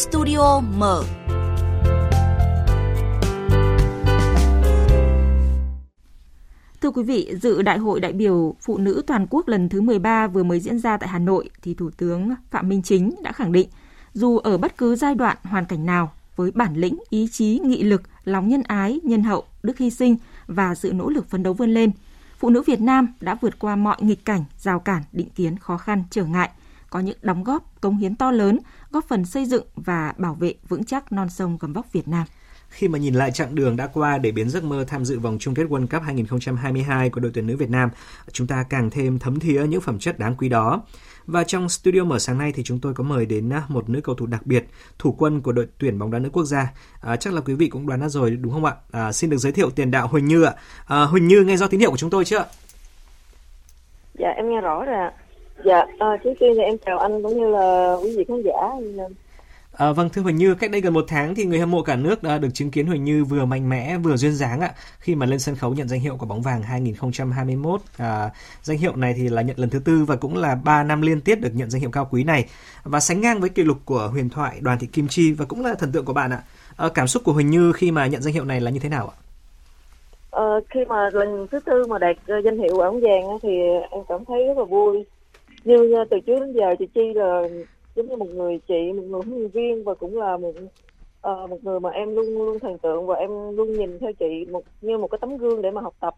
Studio mở. Thưa quý vị, dự Đại hội đại biểu Phụ nữ toàn quốc lần thứ 13 vừa mới diễn ra tại Hà Nội thì Thủ tướng Phạm Minh Chính đã khẳng định dù ở bất cứ giai đoạn hoàn cảnh nào với bản lĩnh, ý chí, nghị lực, lòng nhân ái, nhân hậu, đức hy sinh và sự nỗ lực phấn đấu vươn lên, phụ nữ Việt Nam đã vượt qua mọi nghịch cảnh, rào cản, định kiến, khó khăn, trở ngại, có những đóng góp, công hiến to lớn, góp phần xây dựng và bảo vệ vững chắc non sông gầm vóc Việt Nam. Khi mà nhìn lại chặng đường đã qua để biến giấc mơ tham dự vòng chung kết World Cup 2022 của đội tuyển nữ Việt Nam, chúng ta càng thêm thấm thía những phẩm chất đáng quý đó. Và trong studio mở sáng nay thì chúng tôi có mời đến à, một nữ cầu thủ đặc biệt, thủ quân của đội tuyển bóng đá nữ quốc gia. À, chắc là quý vị cũng đoán ra rồi đúng không ạ? À, xin được giới thiệu tiền đạo Huỳnh Như ạ. À, Huỳnh Như nghe do tín hiệu của chúng tôi chưa ạ? Dạ em nghe rõ rồi ạ. Dạ, à, trước tiên thì em chào anh cũng như là quý vị khán giả. À, vâng thưa Huỳnh Như, cách đây gần một tháng thì người hâm mộ cả nước đã được chứng kiến Huỳnh Như vừa mạnh mẽ vừa duyên dáng ạ khi mà lên sân khấu nhận danh hiệu của bóng vàng 2021. À, danh hiệu này thì là nhận lần thứ tư và cũng là 3 năm liên tiếp được nhận danh hiệu cao quý này và sánh ngang với kỷ lục của huyền thoại Đoàn Thị Kim Chi và cũng là thần tượng của bạn ạ. À, cảm xúc của Huỳnh Như khi mà nhận danh hiệu này là như thế nào ạ? À, khi mà lần thứ tư mà đạt danh hiệu bóng vàng thì em cảm thấy rất là vui. Như từ trước đến giờ chị Chi là giống như một người chị một người huấn luyện viên và cũng là một uh, một người mà em luôn luôn thần tượng và em luôn nhìn theo chị một như một cái tấm gương để mà học tập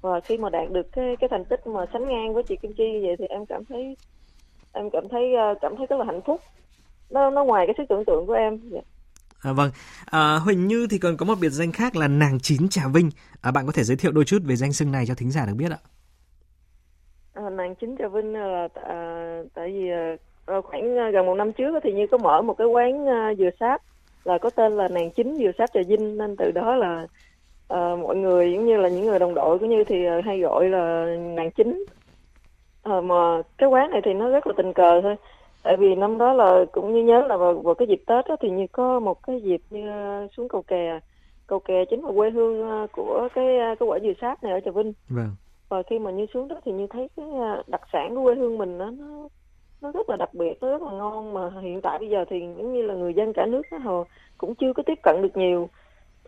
và khi mà đạt được cái cái thành tích mà sánh ngang với chị Kim Chi như vậy thì em cảm thấy em cảm thấy ờ, cảm thấy rất là hạnh phúc nó nó ngoài cái sức tưởng tượng của em yeah. À, vâng, à, Huỳnh Như thì còn có một biệt danh khác là nàng chín Trà Vinh. À, bạn có thể giới thiệu đôi chút về danh xưng này cho thính giả được biết ạ? Ờ, hình nàng chính Trà Vinh ờ, là à, ờ, tại vì à, khoảng gần một năm trước thì như có mở một cái quán à, dừa sáp là có tên là nàng chính dừa sáp trà vinh nên từ đó là à, mọi người cũng như là những người đồng đội cũng như thì hay gọi là nàng chính à, mà cái quán này thì nó rất là tình cờ thôi tại vì năm đó là cũng như nhớ là vào, vào cái dịp tết đó thì như có một cái dịp như xuống cầu kè cầu kè chính là quê hương của cái cái quả dừa sáp này ở trà vinh vâng và khi mà như xuống đó thì như thấy cái đặc sản của quê hương mình đó, nó nó rất là đặc biệt nó rất là ngon. Mà hiện tại bây giờ thì giống như là người dân cả nước đó, họ cũng chưa có tiếp cận được nhiều.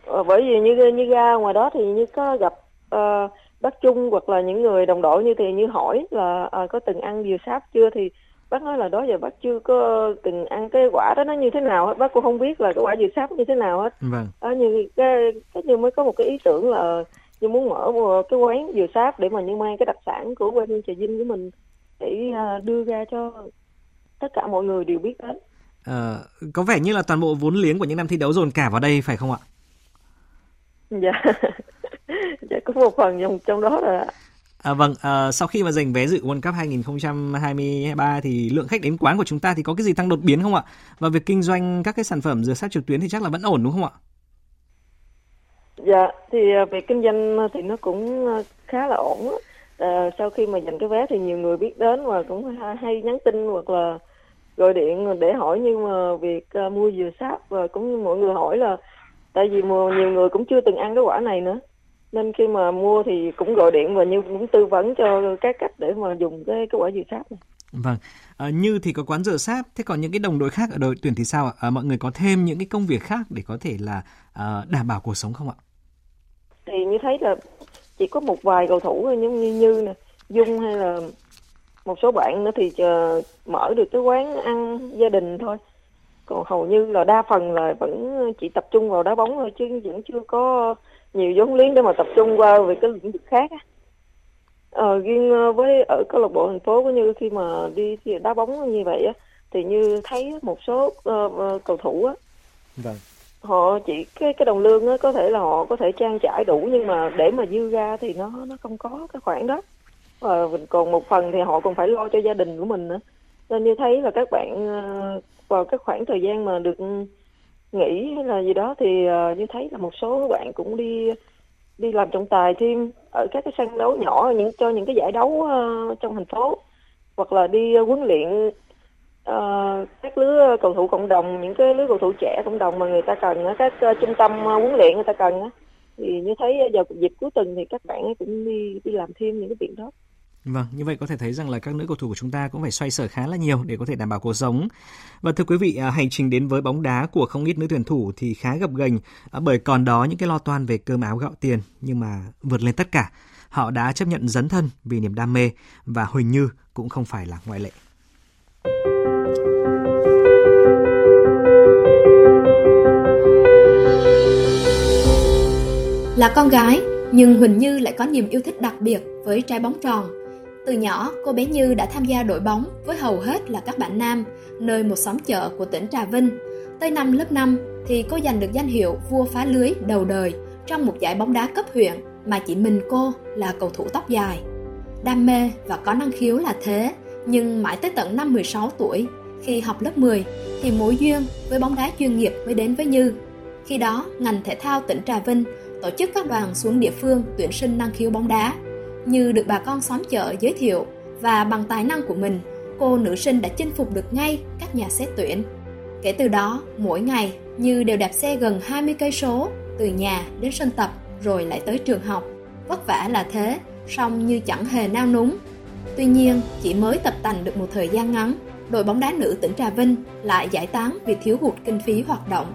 Ờ, bởi vì như như ra ngoài đó thì như có gặp uh, bác Trung hoặc là những người đồng đội như thì như hỏi là uh, có từng ăn dừa sáp chưa? Thì bác nói là đó giờ bác chưa có từng ăn cái quả đó nó như thế nào hết. Bác cũng không biết là cái quả dừa sáp như thế nào hết. Vâng. à, như cái, cái như mới có một cái ý tưởng là như muốn mở một cái quán dừa sáp để mà như mang cái đặc sản của quê hương trà vinh của mình để à, đưa ra cho tất cả mọi người đều biết đến. À, có vẻ như là toàn bộ vốn liếng của những năm thi đấu dồn cả vào đây phải không ạ? Dạ, dạ có một phần trong trong đó rồi ạ. À, vâng, à, sau khi mà giành vé dự World Cup 2023 thì lượng khách đến quán của chúng ta thì có cái gì tăng đột biến không ạ? Và việc kinh doanh các cái sản phẩm dừa sát trực tuyến thì chắc là vẫn ổn đúng không ạ? Dạ, thì à, việc kinh doanh thì nó cũng à, khá là ổn à, sau khi mà giành cái vé thì nhiều người biết đến và cũng hay nhắn tin hoặc là gọi điện để hỏi nhưng mà việc à, mua dừa sáp và cũng như mọi người hỏi là tại vì mà nhiều người cũng chưa từng ăn cái quả này nữa nên khi mà mua thì cũng gọi điện và như cũng tư vấn cho các cách để mà dùng cái cái quả dừa sáp này. Vâng, à, như thì có quán dừa sáp, thế còn những cái đồng đội khác ở đội tuyển thì sao ạ? À, mọi người có thêm những cái công việc khác để có thể là à, đảm bảo cuộc sống không ạ? Thì như thấy là chỉ có một vài cầu thủ giống như như nè dung hay là một số bạn nữa thì chờ mở được cái quán ăn gia đình thôi. Còn hầu như là đa phần là vẫn chỉ tập trung vào đá bóng thôi chứ vẫn chưa có nhiều vốn liếng để mà tập trung qua về cái lĩnh vực khác á. Ờ, riêng ờ, với ở câu lạc bộ thành phố cũng như khi mà đi thì đá bóng như vậy á thì như thấy một số uh, cầu thủ á vâng họ chỉ, cái cái đồng lương á, có thể là họ có thể trang trải đủ, nhưng mà để mà dư ra thì nó nó không có cái khoản đó. Và còn một phần thì họ còn phải lo cho gia đình của mình nữa. Nên như thấy là các bạn ờ, vào các khoảng thời gian mà được nghỉ hay là gì đó thì ờ, như thấy là một số bạn cũng đi đi làm trọng tài thêm ở các cái sân đấu nhỏ, những, cho những cái giải đấu ờ, trong thành phố, hoặc là đi huấn luyện uh, các lứa cầu thủ cộng đồng những cái lứa cầu thủ trẻ cộng đồng mà người ta cần các uh, trung tâm uh, huấn luyện người ta cần thì như thấy vào dịp cuối tuần thì các bạn cũng đi đi làm thêm những cái việc đó Vâng, như vậy có thể thấy rằng là các nữ cầu thủ của chúng ta cũng phải xoay sở khá là nhiều để có thể đảm bảo cuộc sống. Và thưa quý vị, hành trình đến với bóng đá của không ít nữ tuyển thủ thì khá gập ghềnh bởi còn đó những cái lo toan về cơm áo gạo tiền nhưng mà vượt lên tất cả, họ đã chấp nhận dấn thân vì niềm đam mê và Huỳnh Như cũng không phải là ngoại lệ. Là con gái, nhưng Huỳnh Như lại có niềm yêu thích đặc biệt với trái bóng tròn. Từ nhỏ, cô bé Như đã tham gia đội bóng với hầu hết là các bạn nam, nơi một xóm chợ của tỉnh Trà Vinh. Tới năm lớp 5 thì cô giành được danh hiệu vua phá lưới đầu đời trong một giải bóng đá cấp huyện mà chỉ mình cô là cầu thủ tóc dài. Đam mê và có năng khiếu là thế, nhưng mãi tới tận năm 16 tuổi, khi học lớp 10 thì mối duyên với bóng đá chuyên nghiệp mới đến với Như. Khi đó, ngành thể thao tỉnh Trà Vinh tổ chức các đoàn xuống địa phương tuyển sinh năng khiếu bóng đá. Như được bà con xóm chợ giới thiệu và bằng tài năng của mình, cô nữ sinh đã chinh phục được ngay các nhà xét tuyển. Kể từ đó, mỗi ngày Như đều đạp xe gần 20 cây số từ nhà đến sân tập rồi lại tới trường học. Vất vả là thế, song Như chẳng hề nao núng. Tuy nhiên, chỉ mới tập tành được một thời gian ngắn, đội bóng đá nữ tỉnh Trà Vinh lại giải tán vì thiếu hụt kinh phí hoạt động.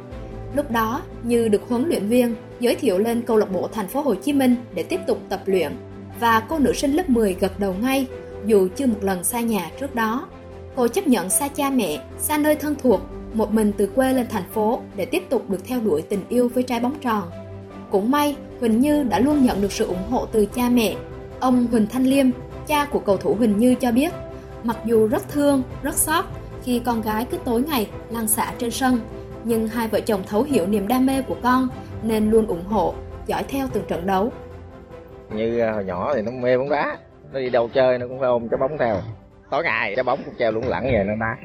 Lúc đó, Như được huấn luyện viên giới thiệu lên câu lạc bộ thành phố Hồ Chí Minh để tiếp tục tập luyện và cô nữ sinh lớp 10 gật đầu ngay dù chưa một lần xa nhà trước đó. Cô chấp nhận xa cha mẹ, xa nơi thân thuộc, một mình từ quê lên thành phố để tiếp tục được theo đuổi tình yêu với trái bóng tròn. Cũng may, Huỳnh Như đã luôn nhận được sự ủng hộ từ cha mẹ. Ông Huỳnh Thanh Liêm, cha của cầu thủ Huỳnh Như cho biết, mặc dù rất thương, rất xót khi con gái cứ tối ngày lăn xả trên sân, nhưng hai vợ chồng thấu hiểu niềm đam mê của con nên luôn ủng hộ, dõi theo từng trận đấu. Như à, hồi nhỏ thì nó mê bóng đá, nó đi đâu chơi nó cũng phải ôm cái bóng theo. Tối ngày cái bóng cũng treo lủng lẳng về nó đá.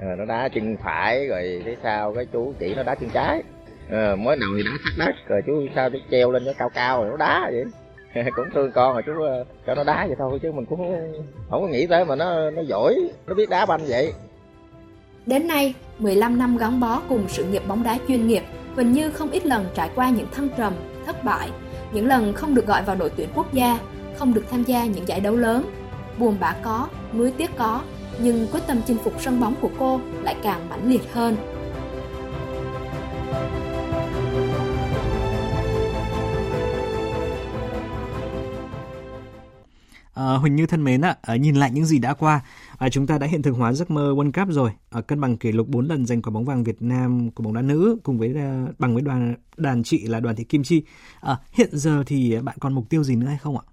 Ờ, nó đá chân phải rồi thế sau cái chú chỉ nó đá chân trái. Ờ, mới đầu thì đá thắt đất rồi chú sao chú treo lên nó cao cao rồi nó đá vậy cũng thương con rồi chú ờ, cho nó đá vậy thôi chứ mình cũng không có nghĩ tới mà nó nó giỏi nó biết đá banh vậy Đến nay, 15 năm gắn bó cùng sự nghiệp bóng đá chuyên nghiệp, Huỳnh Như không ít lần trải qua những thăng trầm, thất bại, những lần không được gọi vào đội tuyển quốc gia, không được tham gia những giải đấu lớn. Buồn bã có, nuối tiếc có, nhưng quyết tâm chinh phục sân bóng của cô lại càng mãnh liệt hơn. À, Huỳnh Như thân mến ạ, à, nhìn lại những gì đã qua, à, chúng ta đã hiện thực hóa giấc mơ World Cup rồi, à, cân bằng kỷ lục 4 lần giành quả bóng vàng Việt Nam của bóng đá nữ cùng với à, bằng với đoàn đàn chị là đoàn thị Kim Chi. À, hiện giờ thì bạn còn mục tiêu gì nữa hay không ạ?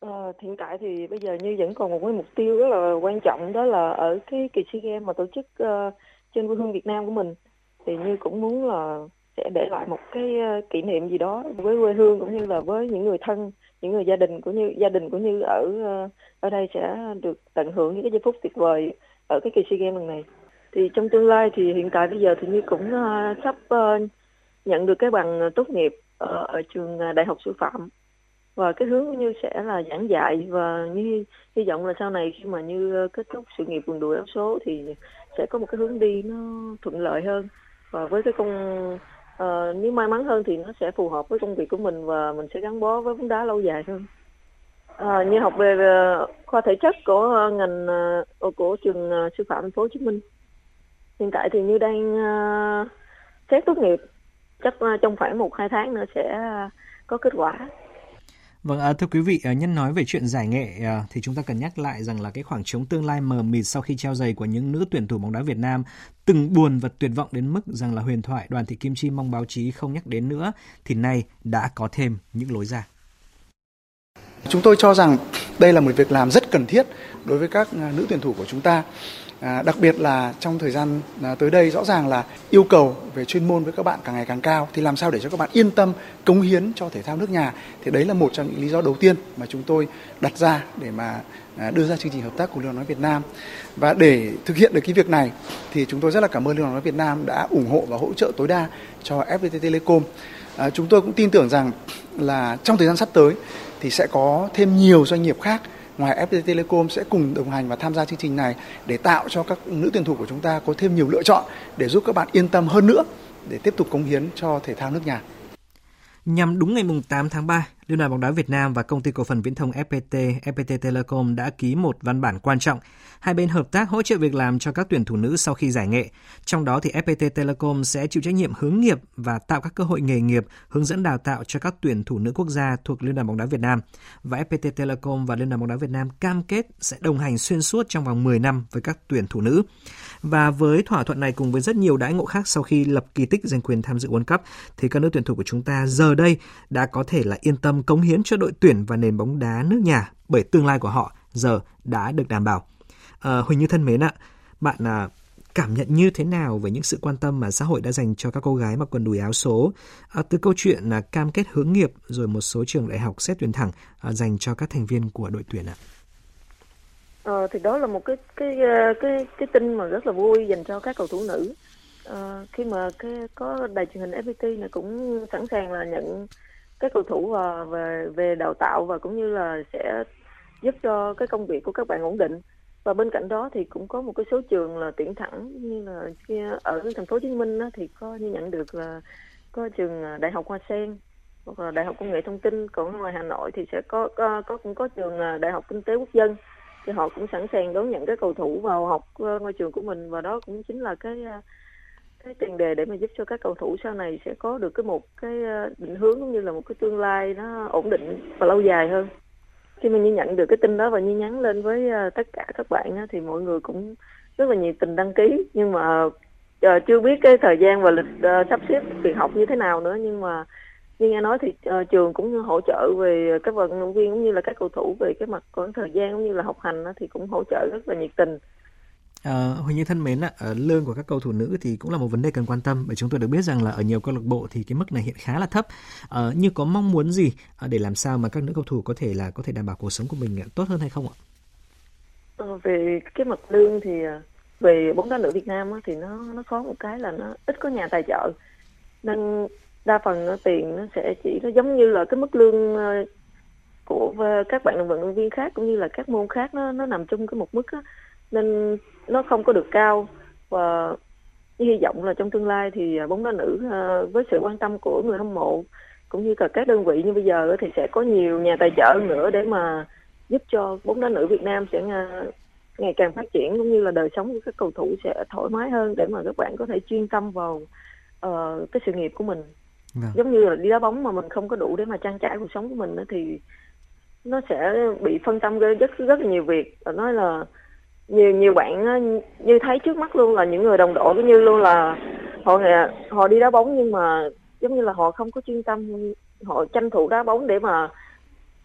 À, hiện tại thì bây giờ như vẫn còn một cái mục tiêu rất là quan trọng đó là ở cái kỳ SEA Games mà tổ chức uh, trên quê hương Việt Nam của mình thì như cũng muốn là sẽ để lại một cái uh, kỷ niệm gì đó với quê hương cũng như là với những người thân những người gia đình của như gia đình của như ở ờ, ở đây sẽ được tận hưởng những cái giây phút tuyệt vời ở cái kỳ sea games lần này. Thì trong tương lai thì hiện tại bây giờ thì như cũng ờ, sắp ờ, nhận được cái bằng tốt nghiệp ở, ở trường đại học sư phạm. Và cái hướng như sẽ là giảng dạy và như hy vọng là sau này khi mà như kết thúc sự nghiệp quần đùi áo số thì sẽ có một cái hướng đi nó thuận lợi hơn. Và với cái công uh, nếu may mắn hơn thì nó sẽ phù hợp với công việc của mình và mình sẽ gắn bó với bóng đá lâu dài hơn. À, như học về khoa thể chất của ờ, ngành của trường sư phạm thành phố Hồ Chí Minh. Hiện tại thì như đang xét tốt nghiệp chắc trong khoảng một hai tháng nữa sẽ có kết quả. Vâng, à, thưa quý vị, à, nhân nói về chuyện giải nghệ à, thì chúng ta cần nhắc lại rằng là cái khoảng trống tương lai mờ mịt sau khi treo giày của những nữ tuyển thủ bóng đá Việt Nam từng buồn và tuyệt vọng đến mức rằng là huyền thoại đoàn thị Kim Chi mong báo chí không nhắc đến nữa thì nay đã có thêm những lối ra. Chúng tôi cho rằng đây là một việc làm rất cần thiết đối với các à, nữ tuyển thủ của chúng ta. À, đặc biệt là trong thời gian à, tới đây rõ ràng là yêu cầu về chuyên môn với các bạn càng ngày càng cao thì làm sao để cho các bạn yên tâm cống hiến cho thể thao nước nhà? Thì đấy là một trong những lý do đầu tiên mà chúng tôi đặt ra để mà à, đưa ra chương trình hợp tác của Liên đoàn Việt Nam. Và để thực hiện được cái việc này thì chúng tôi rất là cảm ơn Liên đoàn Việt Nam đã ủng hộ và hỗ trợ tối đa cho FPT Telecom. À, chúng tôi cũng tin tưởng rằng là trong thời gian sắp tới thì sẽ có thêm nhiều doanh nghiệp khác ngoài FPT Telecom sẽ cùng đồng hành và tham gia chương trình này để tạo cho các nữ tuyển thủ của chúng ta có thêm nhiều lựa chọn để giúp các bạn yên tâm hơn nữa, để tiếp tục cống hiến cho thể thao nước nhà. Nhằm đúng ngày 8 tháng 3 Liên đoàn bóng đá Việt Nam và công ty cổ phần viễn thông FPT, FPT Telecom đã ký một văn bản quan trọng. Hai bên hợp tác hỗ trợ việc làm cho các tuyển thủ nữ sau khi giải nghệ. Trong đó thì FPT Telecom sẽ chịu trách nhiệm hướng nghiệp và tạo các cơ hội nghề nghiệp, hướng dẫn đào tạo cho các tuyển thủ nữ quốc gia thuộc Liên đoàn bóng đá Việt Nam. Và FPT Telecom và Liên đoàn bóng đá Việt Nam cam kết sẽ đồng hành xuyên suốt trong vòng 10 năm với các tuyển thủ nữ. Và với thỏa thuận này cùng với rất nhiều đãi ngộ khác sau khi lập kỳ tích giành quyền tham dự World Cup thì các nữ tuyển thủ của chúng ta giờ đây đã có thể là yên tâm cống hiến cho đội tuyển và nền bóng đá nước nhà bởi tương lai của họ giờ đã được đảm bảo. À, Huỳnh Như thân mến ạ, bạn à, cảm nhận như thế nào về những sự quan tâm mà xã hội đã dành cho các cô gái mặc quần đùi áo số à, từ câu chuyện là cam kết hướng nghiệp rồi một số trường đại học xét tuyển thẳng à, dành cho các thành viên của đội tuyển ạ? Ờ, thì đó là một cái cái ờ, cái cái tin mà rất là vui dành cho các cầu thủ nữ. à, khi mà cái có đài truyền hình FPT này cũng sẵn sàng là nhận các cầu thủ ờ, về về đào tạo và cũng như là sẽ giúp cho cái công việc của các bạn ổn định. Và bên cạnh đó thì cũng có một cái số trường là tuyển thẳng như là ở thành phố Hồ Chí Minh đó, thì có như nhận được là có trường ờ, Đại học Hoa Sen hoặc là Đại học Công nghệ Thông tin, còn ngoài Hà Nội thì sẽ có có, có cũng có trường ờ, Đại học Kinh tế Quốc dân. Thì họ cũng sẵn sàng đón nhận các cầu thủ vào học ngôi trường của mình. Và đó cũng chính là cái cái tiền đề để mà giúp cho các cầu thủ sau này sẽ có được cái một cái ờ, định hướng cũng như là một cái tương lai nó ổn định và lâu dài hơn. Khi mà như nhận được cái tin đó và như nhắn lên với ờ, tất cả các bạn đó, thì mọi người cũng rất là nhiệt tình đăng ký. Nhưng mà uh, chưa biết cái thời gian và lịch uh, sắp xếp việc học như thế nào nữa. Nhưng mà như nghe nói thì uh, trường cũng hỗ trợ về các vận động viên cũng như là các cầu thủ về cái mặt còn thời gian cũng như là học hành đó, thì cũng hỗ trợ rất là nhiệt tình. À, Huỳnh Như thân mến ạ, à, lương của các cầu thủ nữ thì cũng là một vấn đề cần quan tâm bởi chúng tôi được biết rằng là ở nhiều câu lạc bộ thì cái mức này hiện khá là thấp. À, như có mong muốn gì ờ, để làm sao mà các nữ cầu thủ có thể là có thể đảm bảo cuộc sống của mình tốt hơn hay không ạ? Về cái mặt lương thì về bóng đá nữ Việt Nam thì nó nó có một cái là nó ít có nhà tài trợ nên đa phần tiền nó sẽ chỉ nó giống như là cái mức lương của các bạn vận động viên khác cũng như là các môn khác nó nó nằm chung cái một mức đó nên nó không có được cao. Và hy vọng là trong tương lai thì bóng đá nữ ờ, với sự quan tâm của người hâm mộ cũng như cả các đơn vị như bây giờ thì sẽ có nhiều nhà tài trợ nữa để mà giúp cho bóng đá nữ Việt Nam sẽ ngày càng phát triển cũng như là đời sống của các cầu thủ sẽ thoải mái hơn để mà các bạn có thể chuyên tâm vào uh, cái sự nghiệp của mình. Vâng. Giống như là đi đá bóng mà mình không có đủ để mà trang trải cuộc sống của mình thì nó sẽ bị phân tâm rất rất là nhiều việc. Nói là nhiều nhiều bạn như thấy trước mắt luôn là những người đồng đội cũng như luôn là họ họ đi đá bóng nhưng mà giống như là họ không có chuyên tâm, họ tranh thủ đá bóng để mà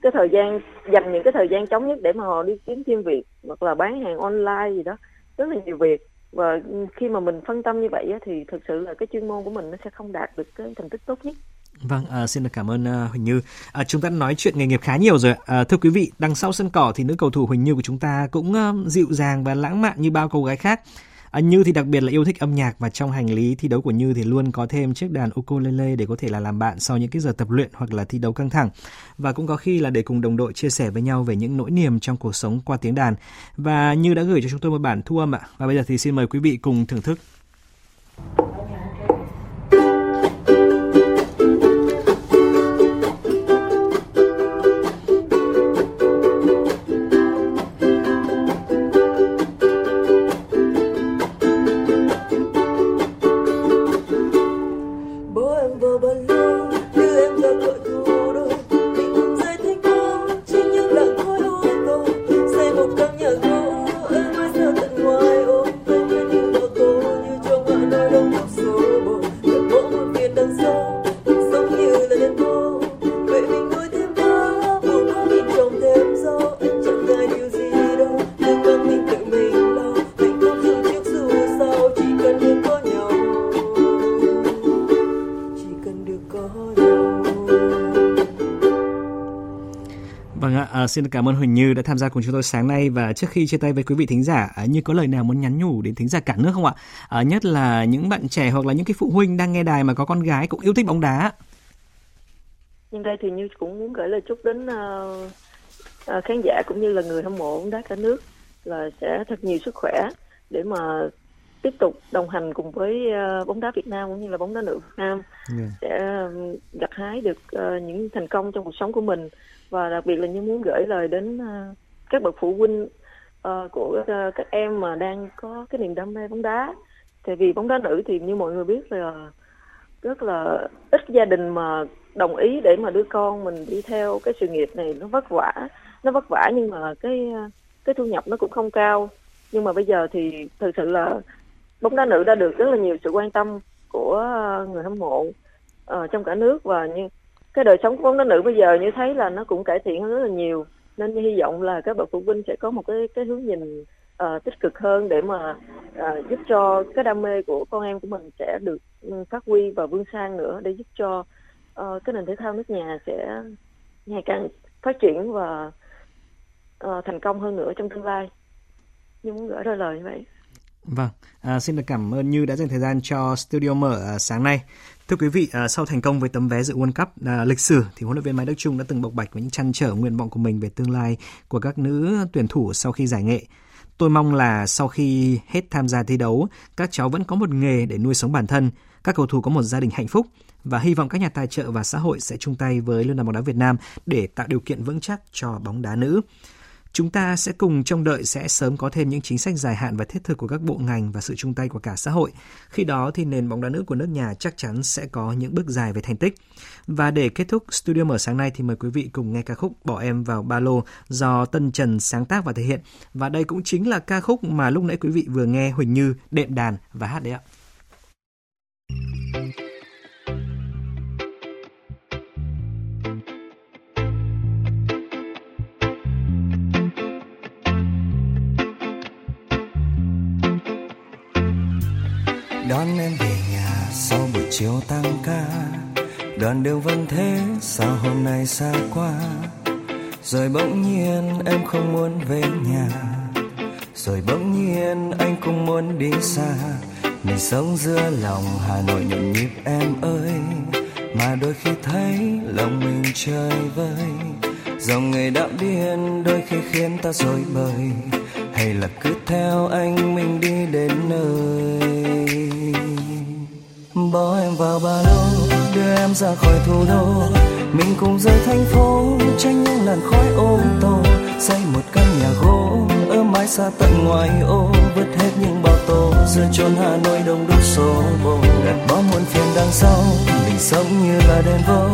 cái thời gian, dành những cái thời gian trống nhất để mà họ đi kiếm thêm việc hoặc là bán hàng online gì đó. Rất là nhiều việc. Và khi mà mình phân tâm như vậy thì thực sự là cái chuyên môn của mình nó sẽ không đạt được cái thành tích tốt nhất. Vâng, à, xin được cảm ơn uh, Huỳnh Như. À, chúng ta đã nói chuyện nghề nghiệp khá nhiều rồi. À, thưa quý vị, đằng sau sân cỏ thì nữ cầu thủ Huỳnh Như của chúng ta cũng uh, dịu dàng và lãng mạn như bao cô gái khác. À, Như thì đặc biệt là yêu thích âm nhạc và trong hành lý thi đấu của Như thì luôn có thêm chiếc đàn ukulele để có thể là làm bạn sau những cái giờ tập luyện hoặc là thi đấu căng thẳng. Và cũng có khi là để cùng đồng đội chia sẻ với nhau về những nỗi niềm trong cuộc sống qua tiếng đàn. Và Như đã gửi cho chúng tôi một bản thu âm ạ. Và bây giờ thì xin mời quý vị cùng thưởng thức. Xin cảm ơn Huỳnh Như đã tham gia cùng chúng tôi sáng nay và trước khi chia tay với quý vị thính giả, à, như có lời nào muốn nhắn nhủ đến thính giả cả nước không ạ? À, nhất là những bạn trẻ hoặc là những cái phụ huynh đang nghe đài mà có con gái cũng yêu thích bóng đá. Nhân đây thì Như cũng muốn gửi lời chúc đến uh, khán giả cũng như là người hâm mộ bóng đá cả nước là sẽ thật nhiều sức khỏe để mà tiếp tục đồng hành cùng với uh, bóng đá Việt Nam cũng như là bóng đá nữ Việt Nam yeah. sẽ gặt hái được những thành công trong cuộc sống của mình và đặc biệt là như muốn gửi lời đến ờ, các bậc phụ huynh uh, của uh, các em mà đang có cái niềm đam mê bóng đá. Tại vì bóng đá nữ thì như mọi người biết là rất là ít gia đình mà đồng ý để mà đứa con mình đi theo cái sự nghiệp này nó vất vả nó vất vả nhưng mà cái cái thu nhập nó cũng không cao. Nhưng mà bây giờ thì thực sự là bóng đá nữ đã được rất là nhiều sự quan tâm của người hâm mộ uh, trong cả nước và như cái đời sống của bóng đá nữ bây giờ như thấy là nó cũng cải thiện rất là nhiều. Nên hy vọng là các bậc phụ huynh sẽ có một cái cái hướng nhìn uh, tích cực hơn để mà uh, giúp cho cái đam mê của con em của mình sẽ được ừ, phát huy và vươn sang nữa để giúp cho uh, cái nền thể thao nước nhà sẽ ngày càng phát triển và uh, thành công hơn nữa trong tương lai. Nhưng muốn gửi ra lời như vậy. Vâng, à, xin được cảm ơn Như đã dành thời gian cho Studio Mở à, sáng nay. Thưa quý vị, à, sau thành công với tấm vé dự World Cup à, lịch sử thì huấn luyện viên Mai Đức trung đã từng bộc bạch với những chăn trở nguyện vọng của mình về tương lai của các nữ tuyển thủ sau khi giải nghệ. Tôi mong là sau khi hết tham gia thi đấu, các cháu vẫn có một nghề để nuôi sống bản thân, các cầu thủ có một gia đình hạnh phúc và hy vọng các nhà tài trợ và xã hội sẽ chung tay với Liên đoàn bóng đá Việt Nam để tạo điều kiện vững chắc cho bóng đá nữ. Chúng ta sẽ cùng trông đợi sẽ sớm có thêm những chính sách dài hạn và thiết thực của các bộ ngành và sự chung tay của cả xã hội. Khi đó thì nền bóng đá nữ của nước nhà chắc chắn sẽ có những bước dài về thành tích. Và để kết thúc studio mở sáng nay thì mời quý vị cùng nghe ca khúc Bỏ em vào ba lô do Tân Trần sáng tác và thể hiện. Và đây cũng chính là ca khúc mà lúc nãy quý vị vừa nghe Huỳnh Như, đệm đàn và hát đấy ạ. Sau buổi chiều tăng ca, đoàn đường vâng vẫn thế, sao hôm nay xa quá? Rồi bỗng nhiên em không muốn về nhà. Rồi bỗng nhiên anh cũng muốn đi xa. Mình sống giữa lòng hà nội nhộn nhịp em ơi. Mà đôi khi thấy lòng mình chơi vơi. Dòng người đạo điên đôi khi khiến ta dối bời. Hay là cứ theo anh mình đi đến nơi? Bỏ em vào ba lô, đưa em ra khỏi thủ đô. Mình cùng rời thành phố, tránh những làn khói ô tô. Xây một căn nhà gỗ, ở mái xa tận ngoài ô. Vứt hết những bao tô giữa chốn hà nội đông đúc số bồ. Gạt bỏ muôn phiền đằng sau, mình sống như là đèn vô.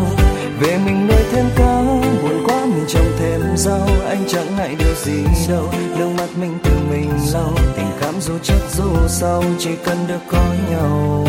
Về mình nuôi thêm cá buồn quá mình trồng thêm rau. Anh chẳng ngại điều gì đâu, nước mắt mình tự mình lau. Tình cảm dù trước dù sau, chỉ cần được có nhau.